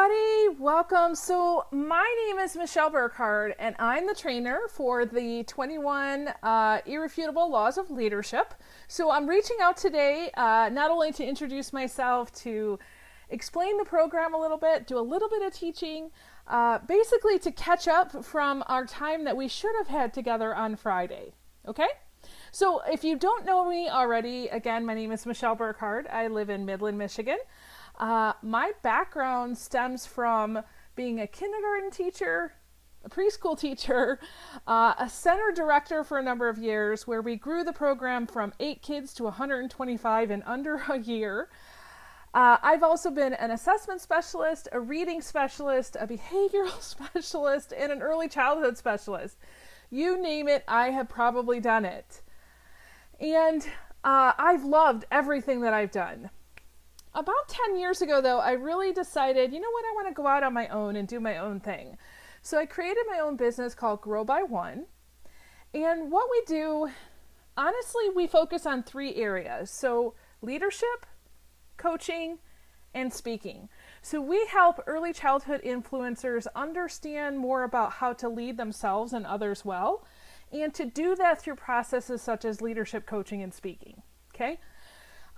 everybody. Welcome. So, my name is Michelle Burkhardt, and I'm the trainer for the 21 uh, Irrefutable Laws of Leadership. So, I'm reaching out today uh, not only to introduce myself, to explain the program a little bit, do a little bit of teaching, uh, basically to catch up from our time that we should have had together on Friday. Okay? So, if you don't know me already, again, my name is Michelle Burkhardt. I live in Midland, Michigan. Uh, my background stems from being a kindergarten teacher, a preschool teacher, uh, a center director for a number of years, where we grew the program from eight kids to 125 in under a year. Uh, I've also been an assessment specialist, a reading specialist, a behavioral specialist, and an early childhood specialist. You name it, I have probably done it. And uh, I've loved everything that I've done. About 10 years ago, though, I really decided, you know what, I want to go out on my own and do my own thing. So I created my own business called Grow by One. And what we do, honestly, we focus on three areas. So leadership, coaching, and speaking. So we help early childhood influencers understand more about how to lead themselves and others well, and to do that through processes such as leadership coaching and speaking. Okay?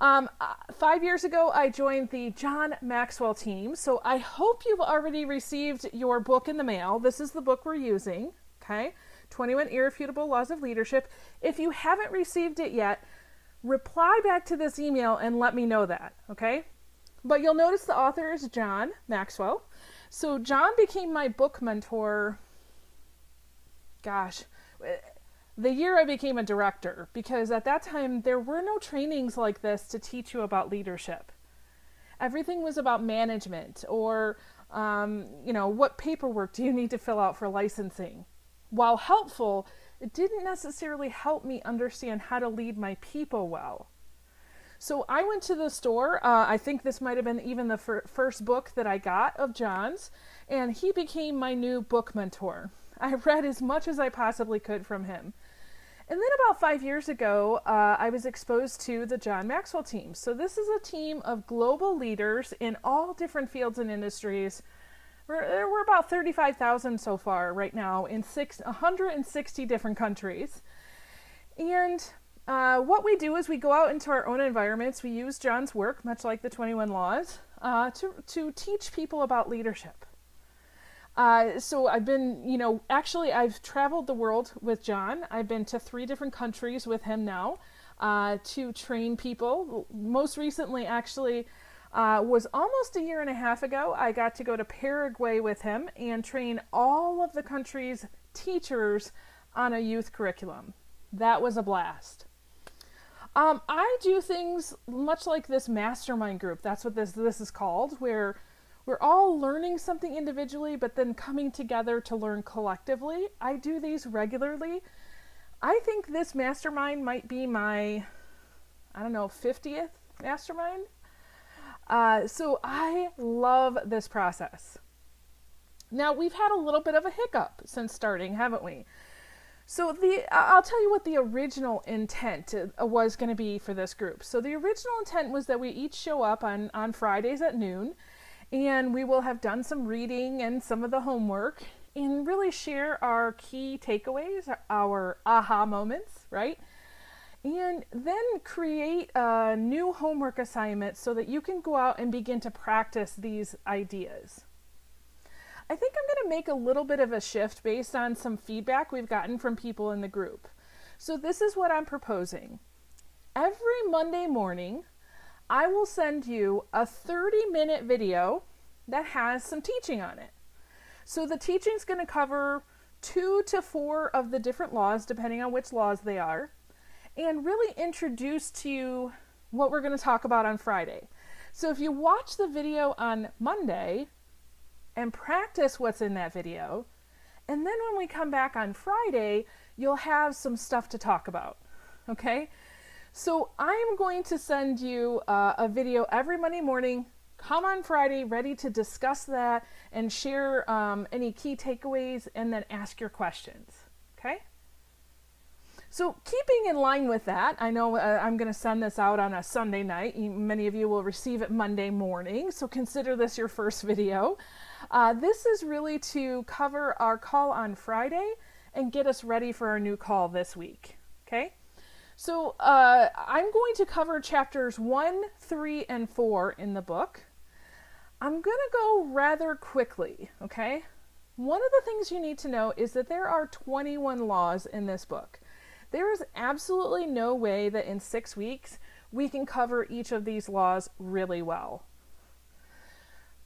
Um, uh, five years ago, I joined the John Maxwell team. So I hope you've already received your book in the mail. This is the book we're using. Okay? 21 Irrefutable Laws of Leadership. If you haven't received it yet, reply back to this email and let me know that, okay? But you'll notice the author is John Maxwell. So John became my book mentor, gosh, the year I became a director, because at that time there were no trainings like this to teach you about leadership. Everything was about management or, um, you know, what paperwork do you need to fill out for licensing? While helpful, it didn't necessarily help me understand how to lead my people well. So I went to the store. Uh, I think this might have been even the fir- first book that I got of John's, and he became my new book mentor. I read as much as I possibly could from him. And then about five years ago, uh, I was exposed to the John Maxwell team. So this is a team of global leaders in all different fields and industries we're, we're about 35,000 so far right now in six, 160 different countries. And uh, what we do is we go out into our own environments. We use John's work, much like the 21 Laws, uh, to, to teach people about leadership. Uh, so I've been, you know, actually I've traveled the world with John. I've been to three different countries with him now uh, to train people. Most recently, actually, uh, was almost a year and a half ago. I got to go to Paraguay with him and train all of the country's teachers on a youth curriculum. That was a blast. Um, I do things much like this mastermind group. That's what this this is called, where we're all learning something individually, but then coming together to learn collectively. I do these regularly. I think this mastermind might be my, I don't know, 50th mastermind. Uh, so I love this process. Now we've had a little bit of a hiccup since starting, haven't we? So the I'll tell you what the original intent uh, was going to be for this group. So the original intent was that we each show up on on Fridays at noon and we will have done some reading and some of the homework and really share our key takeaways, our aha moments, right? and then create a new homework assignment so that you can go out and begin to practice these ideas. I think I'm going to make a little bit of a shift based on some feedback we've gotten from people in the group. So, this is what I'm proposing. Every Monday morning, I will send you a 30 minute video that has some teaching on it. So, the teaching is going to cover two to four of the different laws, depending on which laws they are and really introduce to you what we're going to talk about on Friday. So if you watch the video on Monday and practice what's in that video, and then when we come back on Friday, you'll have some stuff to talk about. Okay? So I'm going to send you uh, a video every Monday morning. Come on Friday, ready to discuss that and share um, any key takeaways and then ask your questions. Okay? So, keeping in line with that, I know uh, I'm going to send this out on a Sunday night. Many of you will receive it Monday morning, so consider this your first video. Uh, this is really to cover our call on Friday and get us ready for our new call this week. Okay? So, uh, I'm going to cover chapters 1, 3, and 4 in the book. I'm going to go rather quickly, okay? One of the things you need to know is that there are 21 laws in this book. There is absolutely no way that in six weeks we can cover each of these laws really well.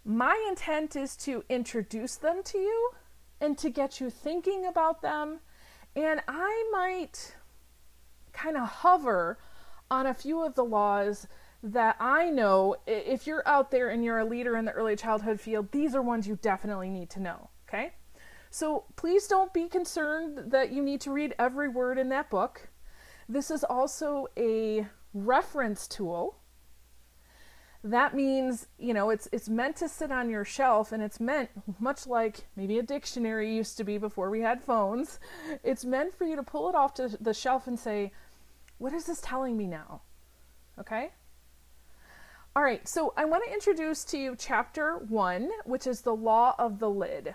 My intent is to introduce them to you and to get you thinking about them. And I might kind of hover on a few of the laws that I know if you're out there and you're a leader in the early childhood field, these are ones you definitely need to know. Okay? So please don't be concerned that you need to read every word in that book. This is also a reference tool. That means, you know, it's it's meant to sit on your shelf and it's meant much like maybe a dictionary used to be before we had phones. It's meant for you to pull it off to the shelf and say, "What is this telling me now?" Okay? All right, so I want to introduce to you chapter 1, which is the law of the lid.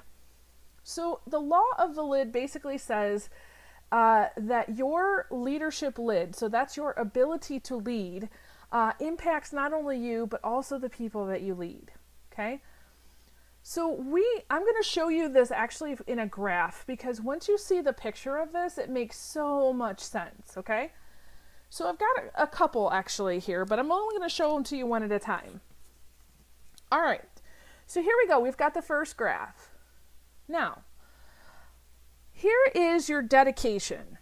So, the law of the lid basically says uh, that your leadership lid, so that's your ability to lead, uh, impacts not only you, but also the people that you lead. Okay? So, we, I'm going to show you this actually in a graph because once you see the picture of this, it makes so much sense. Okay? So, I've got a, a couple actually here, but I'm only going to show them to you one at a time. All right. So, here we go. We've got the first graph. Now, here is your dedication.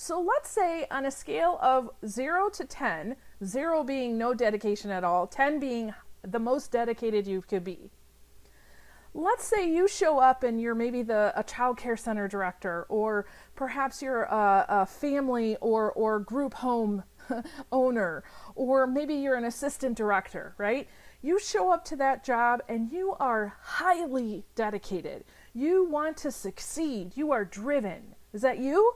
So let's say on a scale of 0 to 10, 0 being no dedication at all, 10 being the most dedicated you could be. Let's say you show up and you're maybe the a child care center director, or perhaps you're a, a family or, or group home owner, or maybe you're an assistant director, right? You show up to that job and you are highly dedicated. You want to succeed. You are driven. Is that you?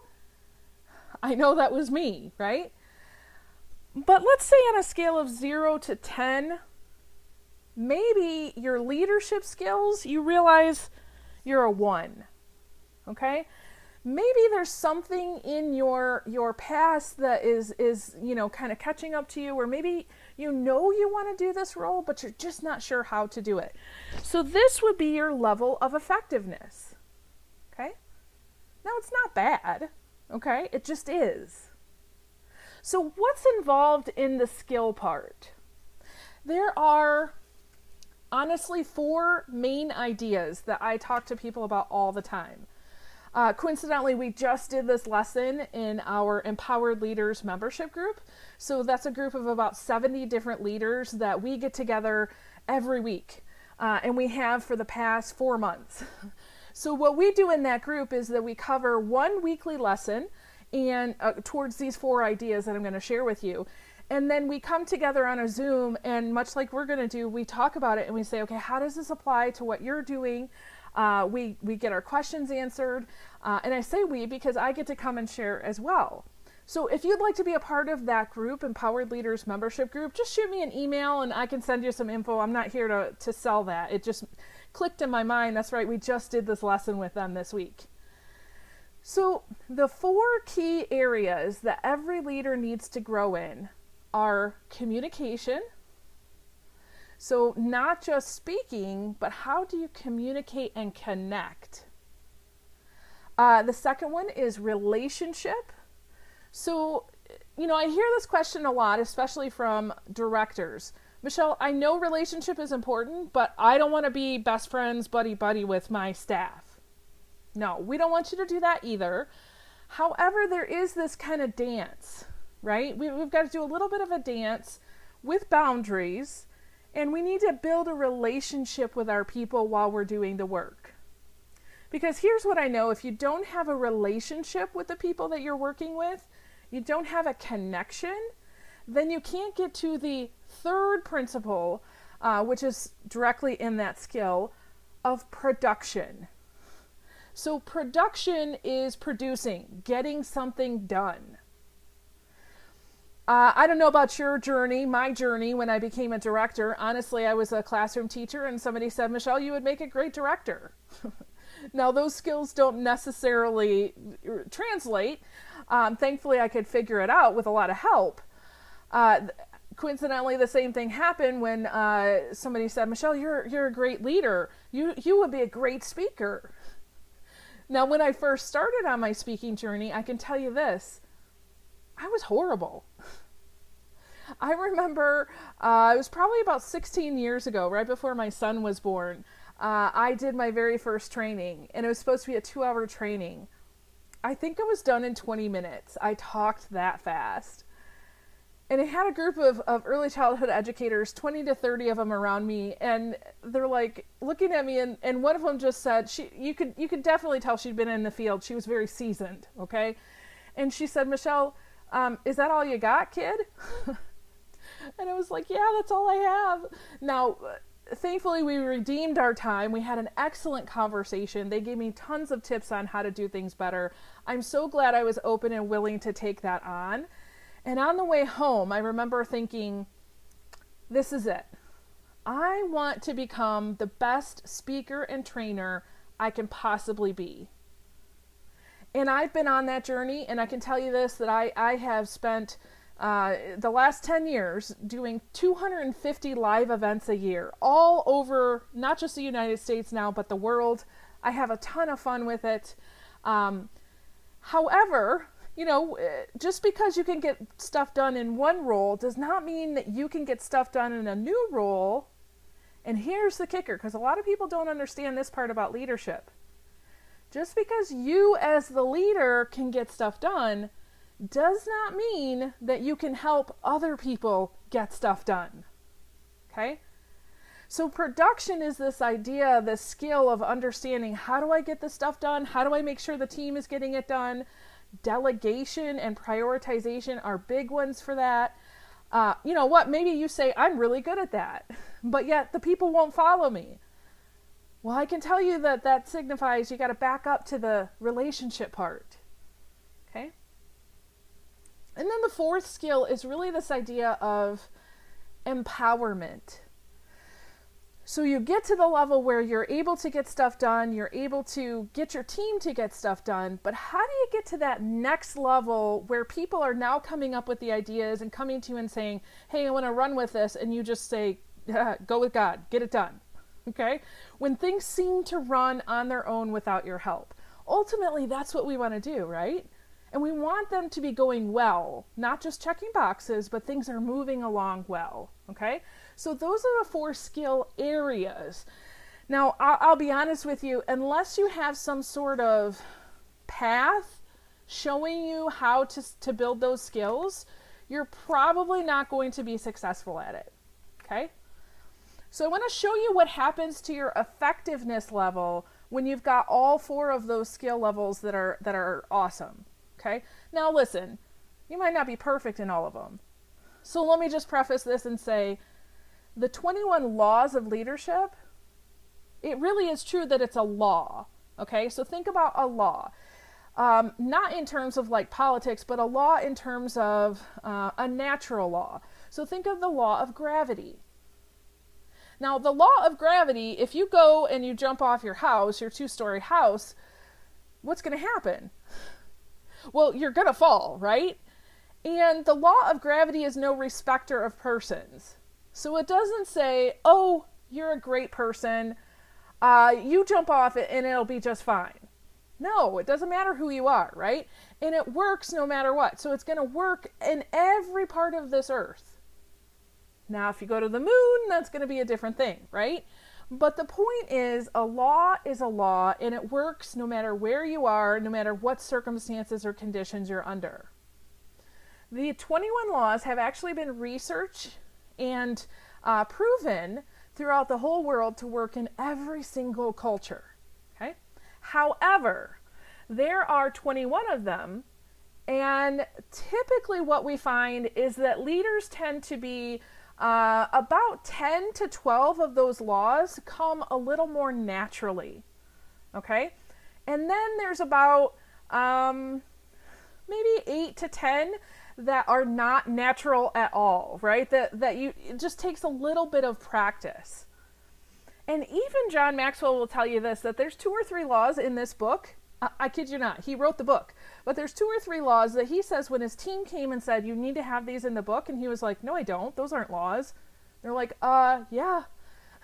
I know that was me, right? But let's say on a scale of 0 to 10, maybe your leadership skills, you realize you're a 1. Okay? maybe there's something in your your past that is is you know kind of catching up to you or maybe you know you want to do this role but you're just not sure how to do it so this would be your level of effectiveness okay now it's not bad okay it just is so what's involved in the skill part there are honestly four main ideas that i talk to people about all the time uh, coincidentally, we just did this lesson in our Empowered Leaders membership group. So that's a group of about 70 different leaders that we get together every week. Uh, and we have for the past four months. So, what we do in that group is that we cover one weekly lesson and uh, towards these four ideas that I'm going to share with you. And then we come together on a Zoom, and much like we're going to do, we talk about it and we say, okay, how does this apply to what you're doing? Uh, we, we get our questions answered. Uh, and I say we because I get to come and share as well. So if you'd like to be a part of that group, Empowered Leaders membership group, just shoot me an email and I can send you some info. I'm not here to, to sell that. It just clicked in my mind. That's right, we just did this lesson with them this week. So the four key areas that every leader needs to grow in are communication, so, not just speaking, but how do you communicate and connect? Uh, the second one is relationship. So, you know, I hear this question a lot, especially from directors. Michelle, I know relationship is important, but I don't want to be best friends, buddy buddy with my staff. No, we don't want you to do that either. However, there is this kind of dance, right? We, have got to do a little bit of a dance with boundaries and we need to build a relationship with our people while we're doing the work. Because here's what I know if you don't have a relationship with the people that you're working with, you don't have a connection, then you can't get to the third principle, uh, which is directly in that skill of production. So, production is producing, getting something done. Uh, I don't know about your journey, my journey when I became a director. Honestly, I was a classroom teacher, and somebody said, Michelle, you would make a great director. now, those skills don't necessarily translate. Um, thankfully, I could figure it out with a lot of help. Uh, coincidentally, the same thing happened when uh, somebody said, "Michelle, you're you're a great leader. You you would be a great speaker." Now, when I first started on my speaking journey, I can tell you this: I was horrible. I remember uh, it was probably about 16 years ago, right before my son was born. Uh, I did my very first training, and it was supposed to be a two-hour training. I think it was done in 20 minutes. I talked that fast and I had a group of, of early childhood educators, 20 to 30 of them around me, and they're like looking at me, and, and one of them just said, she, you could, you could definitely tell she'd been in the field. She was very seasoned. Okay. And she said, Michelle, um, is that all you got, kid? and I was like, yeah, that's all I have. Now, thankfully we redeemed our time we had an excellent conversation they gave me tons of tips on how to do things better i'm so glad i was open and willing to take that on and on the way home, I remember thinking, this is it. I want to become the best speaker and trainer I can possibly be. And I've been on that journey, and I can tell you this that I, I have spent uh, the last 10 years doing 250 live events a year, all over not just the United States now, but the world. I have a ton of fun with it. Um, however, you know, eh, just because you can get stuff done in one role does not mean that you can get stuff done in a new role. And here's the kicker because a lot of people don't understand this part about leadership. Just because you, as the leader, can get stuff done does not mean that you can help other people get stuff done. Okay? So, production is this idea, this skill of understanding how do I get this stuff done? How do I make sure the team is getting it done? delegation and prioritization are big ones for that. Uh, you know what? Maybe you say, I'm really good at that, but yet the people won't follow me. Well, I can tell you that that signifies you got to back up to the relationship part. And then the fourth skill is really this idea of empowerment. So you get to the level where you're able to get stuff done, you're able to get your team to get stuff done, but how do you get to that next level where people are now coming up with the ideas and coming to you and saying, "Hey, I want to run with this," and you just say, "Go with God, get it done." Okay? When things seem to run on their own without your help. Ultimately, that's what we want to do, right? And we want them to be going well, not just checking boxes, but things are moving along well. Okay? So those are the four skill areas. Now, I'll, be honest with you, unless you have some sort of path showing you how to, to build those skills, you're probably not going to be successful at it. Okay? So I want to show you what happens to your effectiveness level when you've got all four of those skill levels that are that are awesome. Okay? Now listen, you might not be perfect in all of them. So let me just preface this and say the 21 laws of leadership, it really is true that it's a law. Okay, so think about a law. Um, not in terms of like politics, but a law in terms of uh, a natural law. So think of the law of gravity. Now, the law of gravity, if you go and you jump off your house, your two story house, what's going to happen? Well, you're going to fall, right? And the law of gravity is no respecter of persons. So it doesn't say, oh, you're a great person. Uh, you jump off it and it'll be just fine. No, it doesn't matter who you are, right? And it works no matter what. So it's going to work in every part of this earth. Now, if you go to the moon, that's going to be a different thing, right? But the point is, a law is a law and it works no matter where you are, no matter what circumstances or conditions you're under. The 21 laws have actually been researched and uh, proven throughout the whole world to work in every single culture. Okay? However, there are 21 of them, and typically what we find is that leaders tend to be uh, about 10 to 12 of those laws come a little more naturally. Okay? And then there's about um, maybe eight to 10 that are not natural at all, right? That, that you, it just takes a little bit of practice. And even John Maxwell will tell you this that there's two or three laws in this book. I, I kid you not, he wrote the book. But there's two or three laws that he says when his team came and said, You need to have these in the book. And he was like, No, I don't. Those aren't laws. They're like, Uh, yeah.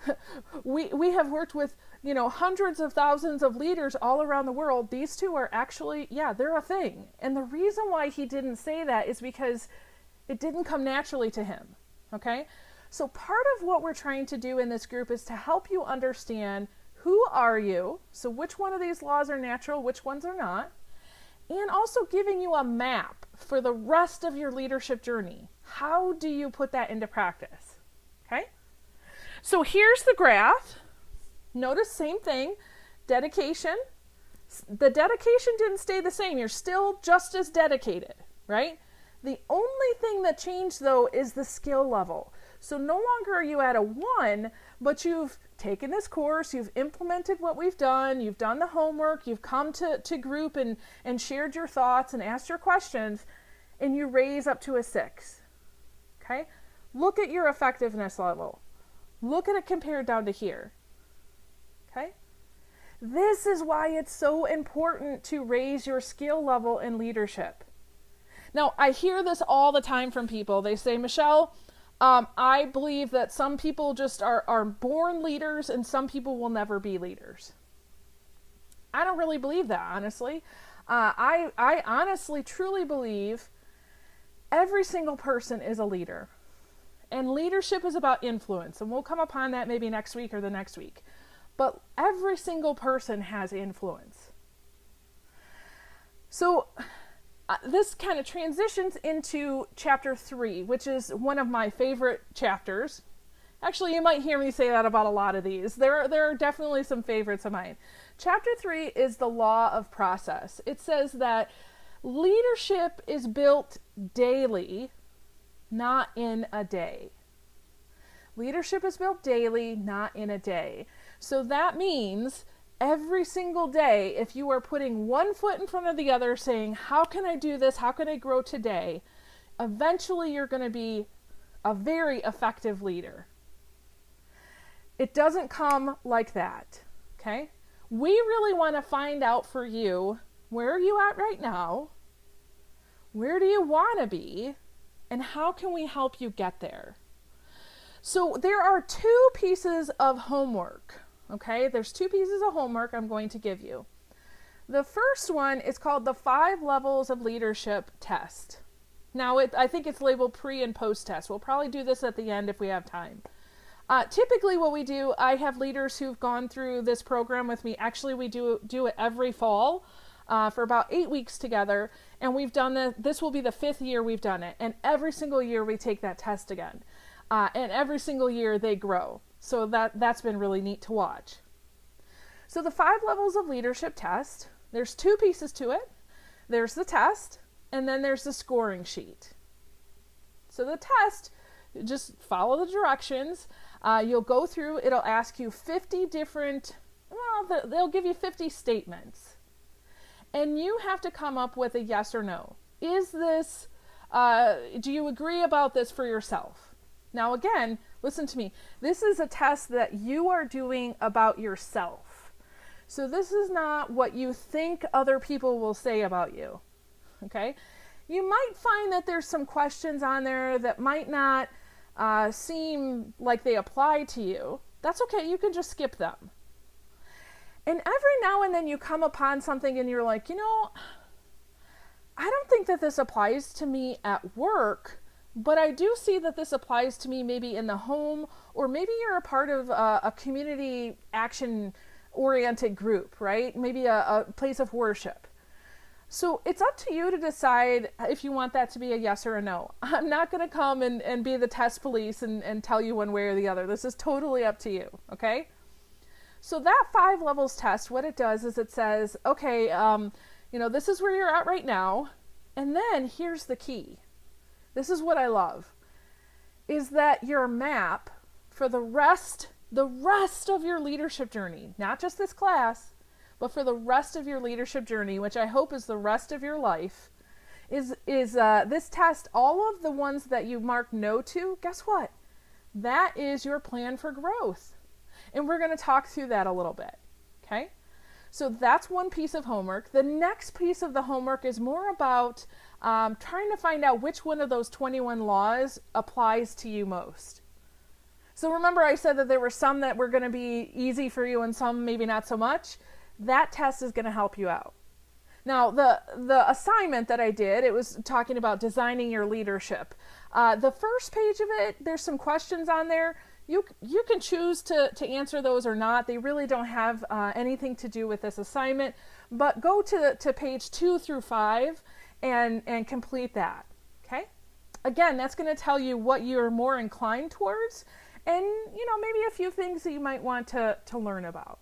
we, we have worked with, you know, hundreds of thousands of leaders all around the world. These two are actually, yeah, they're a thing. And the reason why he didn't say that is because it didn't come naturally to him. Okay? So part of what we're trying to do in this group is to help you understand who are you? So which one of these laws are natural, which ones are not? And also giving you a map for the rest of your leadership journey. How do you put that into practice? Okay? So here's the graph. Notice same thing. Dedication. The dedication didn't stay the same. You're still just as dedicated, right? The only thing that changed though is the skill level. So no longer are you at a one, but you've taken this course, you've implemented what we've done, you've done the homework, you've come to, to group and, and shared your thoughts and asked your questions, and you raise up to a six. Okay? Look at your effectiveness level. Look at it compared down to here. Okay? This is why it's so important to raise your skill level in leadership. Now, I hear this all the time from people. They say, Michelle, um, I believe that some people just are, are born leaders and some people will never be leaders. I don't really believe that, honestly. Uh, I, I honestly, truly believe every single person is a leader. And leadership is about influence. And we'll come upon that maybe next week or the next week. But every single person has influence. So, uh, this kind of transitions into chapter three, which is one of my favorite chapters. Actually, you might hear me say that about a lot of these. There are, there are definitely some favorites of mine. Chapter three is the law of process. It says that leadership is built daily, not in a day. Leadership is built daily, not in a day. So that means every single day, if you are putting one foot in front of the other, saying, How can I do this? How can I grow today? Eventually, you're going to be a very effective leader. It doesn't come like that, okay? We really want to find out for you where are you at right now? Where do you want to be? And how can we help you get there? So, there are two pieces of homework Okay, there's two pieces of homework I'm going to give you. The first one is called the Five Levels of Leadership Test. Now, it, I think it's labeled pre and post test. We'll probably do this at the end if we have time. Uh, typically, what we do, I have leaders who've gone through this program with me. Actually, we do do it every fall uh, for about eight weeks together, and we've done it. This will be the fifth year we've done it, and every single year we take that test again, uh, and every single year they grow. So that that's been really neat to watch. So the five levels of leadership test, there's two pieces to it. There's the test and then there's the scoring sheet. So the test, just follow the directions. Uh, you'll go through, it'll ask you 50 different, well, they'll give you 50 statements. And you have to come up with a yes or no. Is this, uh, do you agree about this for yourself? Now, again, Listen to me. This is a test that you are doing about yourself. So this is not what you think other people will say about you. Okay? You might find that there's some questions on there that might not uh, seem like they apply to you. That's okay. You can just skip them. And every now and then you come upon something and you're like, you know, I don't think that this applies to me at work but I do see that this applies to me maybe in the home, or maybe you're a part of a, a community action oriented group, right? Maybe a, a place of worship. So it's up to you to decide if you want that to be a yes or a no. I'm not going to come and, and be the test police and, and tell you one way or the other. This is totally up to you, okay? So that five levels test, what it does is it says, okay, um, you know, this is where you're at right now. And then here's the key this is what I love, is that your map for the rest, the rest of your leadership journey, not just this class, but for the rest of your leadership journey, which I hope is the rest of your life, is is uh, this test all of the ones that you mark no to? Guess what? That is your plan for growth, and we're going to talk through that a little bit. Okay. So that's one piece of homework. The next piece of the homework is more about um, trying to find out which one of those 21 laws applies to you most. So remember, I said that there were some that were going to be easy for you and some maybe not so much. That test is going to help you out. Now, the the assignment that I did, it was talking about designing your leadership. Uh, the first page of it, there's some questions on there you you can choose to to answer those or not. They really don't have uh, anything to do with this assignment. But go to to page two through five and and complete that. Okay. Again, that's going to tell you what you're more inclined towards, and you know maybe a few things that you might want to to learn about.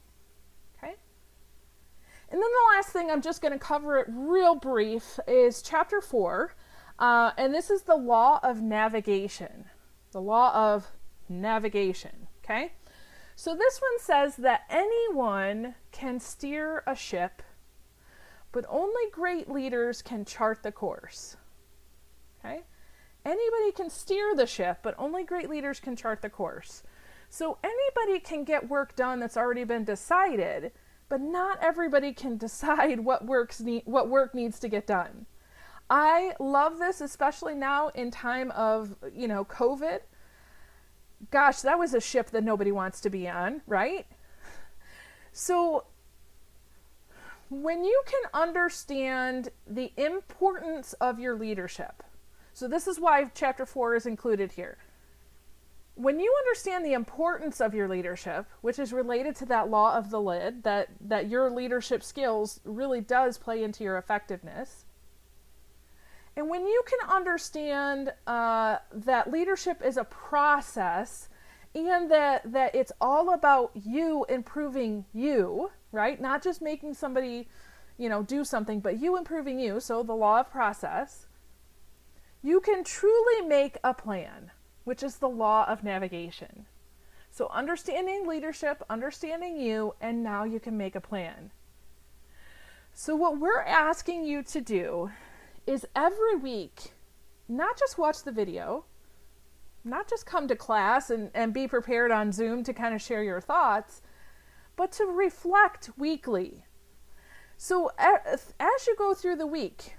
Okay. And then the last thing I'm just going to cover it real brief is chapter four, uh, and this is the law of navigation. The law of navigation. Okay? So this one says that anyone can steer a ship, but only great leaders can chart the course. Okay? Anybody can steer the ship, but only great leaders can chart the course. So anybody can get work done that's already been decided, but not everybody can decide what works ne- what work needs to get done. I love this especially now in time of, you know, COVID gosh, that was a ship that nobody wants to be on, right? So, when you can understand the importance of your leadership, so this is why chapter four is included here. When you understand the importance of your leadership, which is related to that law of the lid, that, that your leadership skills really does play into your effectiveness, and when you can understand uh, that leadership is a process and that, that it's all about you improving you, right? Not just making somebody, you know, do something, but you improving you. So the law of process. You can truly make a plan, which is the law of navigation. So understanding leadership, understanding you, and now you can make a plan. So, what we're asking you to do is every week not just watch the video, not just come to class and, and be prepared on Zoom to kind of share your thoughts, but to reflect weekly. So, as you go through the week,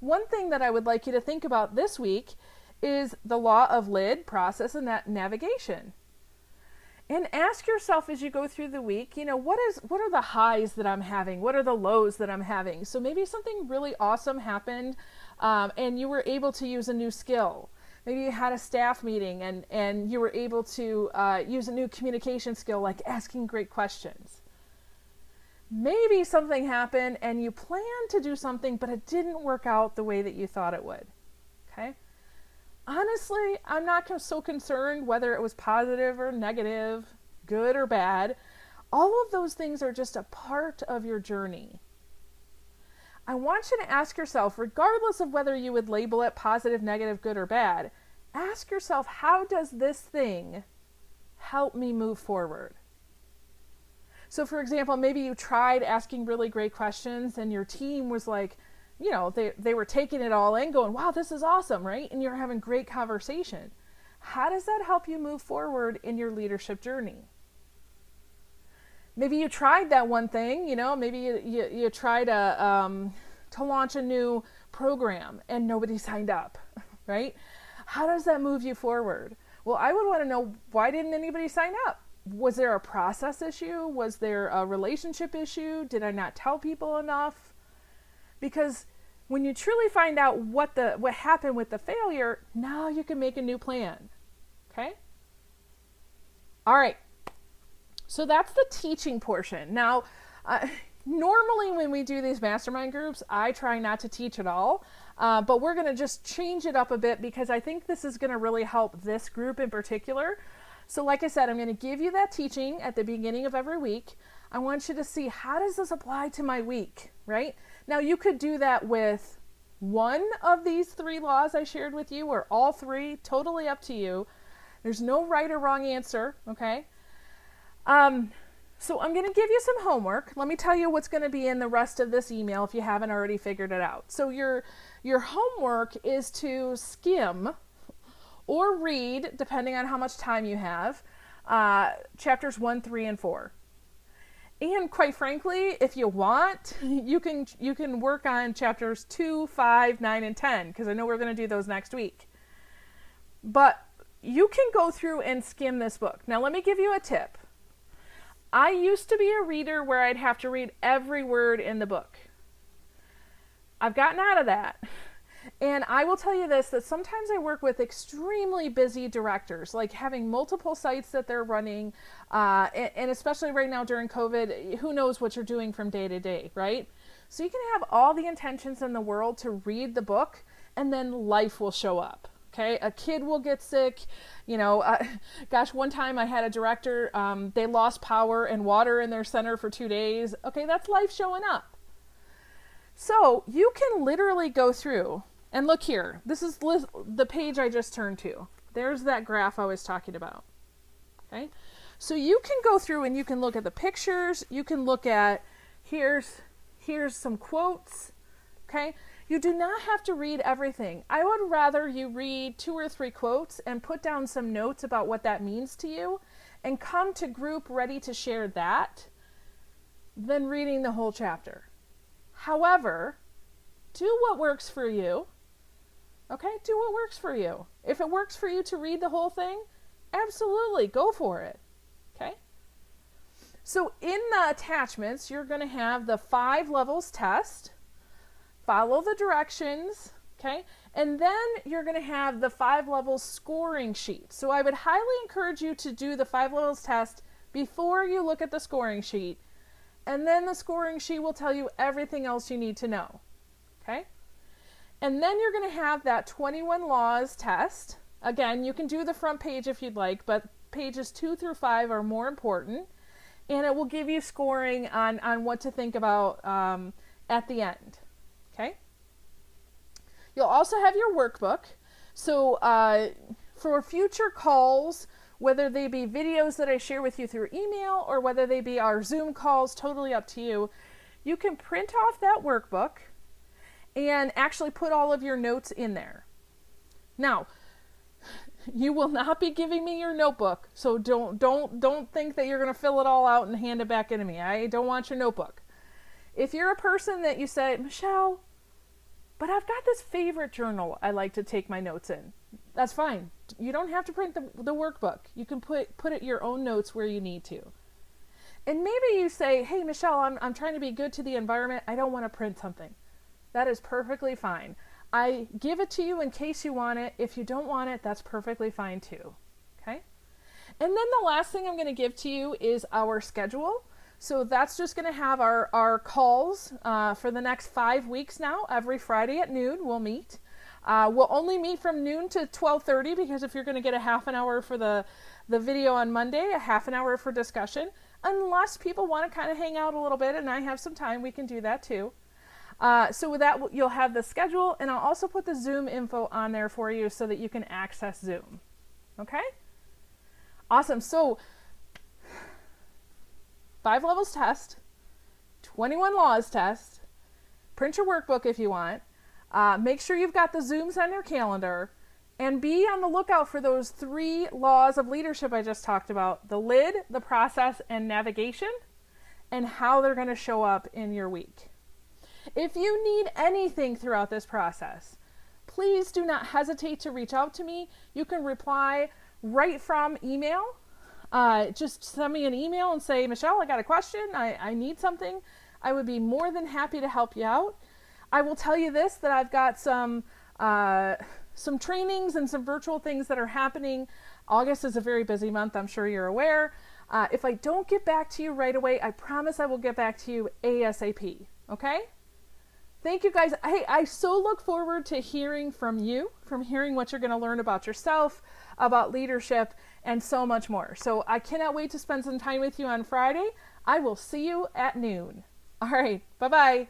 one thing that I would like you to think about this week is the law of lid, process, and that navigation. And ask yourself as you go through the week you know what is what are the highs that i'm having? What are the lows that i'm having? So maybe something really awesome happened um, and you were able to use a new skill maybe you had a staff meeting and and you were able to uh, use a new communication skill like asking great questions maybe something happened and you planned to do something but it didn't work out the way that you thought it would okay honestly, I'm not so concerned whether it was positive or negative, good or bad. All of those things are just a part of your journey. I want you to ask yourself, regardless of whether you would label it positive, negative, good, or bad, ask yourself, how does this thing help me move forward? So, for example, maybe you tried asking really great questions and your team was like, you know, they, they were taking it all in, going, wow, this is awesome, right? And you're having great conversation. How does that help you move forward in your leadership journey? Maybe you tried that one thing, you know, maybe you, you, you tried um, to launch a new program and nobody signed up, right? How does that move you forward? Well, I would want to know why didn't anybody sign up? Was there a process issue? Was there a relationship issue? Did I not tell people enough? Because when you truly find out what the what happened with the failure, now you can make a new plan. Okay? All right. So that's the teaching portion. Now, uh, normally when we do these mastermind groups, I try not to teach at all. Uh, but we're going to just change it up a bit because I think this is going to really help this group in particular. So, like I said, I'm going to give you that teaching at the beginning of every week. I want you to see how does this apply to my week, right? Now, you could do that with one of these three laws I shared with you, or all three, totally up to you. There's no right or wrong answer, okay? Um, So I'm going to give you some homework. Let me tell you what's going to be in the rest of this email if you haven't already figured it out. So your your homework is to skim or read, depending on how much time you have, uh, chapters one, three, and four. And quite frankly, if you want, you can you can work on chapters two, five, nine, and ten because I know we're going to do those next week. But you can go through and skim this book. Now, let me give you a tip. I used to be a reader where I'd have to read every word in the book. I've gotten out of that. And I will tell you this that sometimes I work with extremely busy directors, like having multiple sites that they're running, uh, and, and especially right now during COVID, who knows what you're doing from day to day, right? So you can have all the intentions in the world to read the book, and then life will show up. Okay, a kid will get sick. You know, uh, gosh, one time I had a director, um, they lost power and water in their center for two days. Okay, that's life showing up. So you can literally go through and look here. This is the page I just turned to. There's that graph I was talking about. Okay, so you can go through and you can look at the pictures. You can look at here's here's some quotes. Okay, you do not have to read everything. I would rather you read two or three quotes and put down some notes about what that means to you and come to group ready to share that than reading the whole chapter. However, do what works for you. Okay, do what works for you. If it works for you to read the whole thing, absolutely go for it. Okay? So, in the attachments, you're going to have the five levels test follow the directions, okay? And then you're going to have the five levels scoring sheet. So I would highly encourage you to do the five levels test before you look at the scoring sheet. And then the scoring sheet will tell you everything else you need to know, okay? And then you're going to have that 21 laws test. Again, you can do the front page if you'd like, but pages two through five are more important. And it will give you scoring on, on what to think about um, at the end. Okay? You'll also have your workbook. So uh, for future calls, whether they be videos that I share with you through email or whether they be our Zoom calls, totally up to you, you can print off that workbook and actually put all of your notes in there. Now, you will not be giving me your notebook, so don't don't don't think that you're going to fill it all out and hand it back into me. I don't want your notebook. If you're a person that you say, Michelle, but I've got this favorite journal I like to take my notes in. That's fine. You don't have to print the, the workbook. You can put put it your own notes where you need to. And maybe you say, "Hey, Michelle, I'm I'm trying to be good to the environment. I don't want to print something." That is perfectly fine. I give it to you in case you want it. If you don't want it, that's perfectly fine too. Okay? And then the last thing I'm going to give to you is our schedule. So that's just going to have our, our calls uh, for the next five weeks now. Every Friday at noon, we'll meet. Uh, we'll only meet from noon to 12:30 because if you're going to get a half an hour for the the video on Monday, a half an hour for discussion, unless people want to kind of hang out a little bit and I have some time, we can do that too. Uh, so with that, you'll have the schedule, and I'll also put the Zoom info on there for you so that you can access Zoom. Okay? Awesome. So five levels test, 21 laws test, print your workbook if you want, uh, make sure you've got the Zooms on your calendar, and be on the lookout for those three laws of leadership I just talked about the lid, the process, and navigation, and how they're going to show up in your week. If you need anything throughout this process, please do not hesitate to reach out to me. You can reply right from email uh, just send me an email and say, Michelle, I got a question. I, I need something. I would be more than happy to help you out. I will tell you this that I've got some uh, some trainings and some virtual things that are happening. August is a very busy month, I'm sure you're aware. Uh, if I don't get back to you right away, I promise I will get back to you ASAP. Okay? Thank you guys. Hey, I so look forward to hearing from you, from hearing what you're going to learn about yourself, about leadership, and so much more. So I cannot wait to spend some time with you on Friday. I will see you at noon. All right. Bye bye.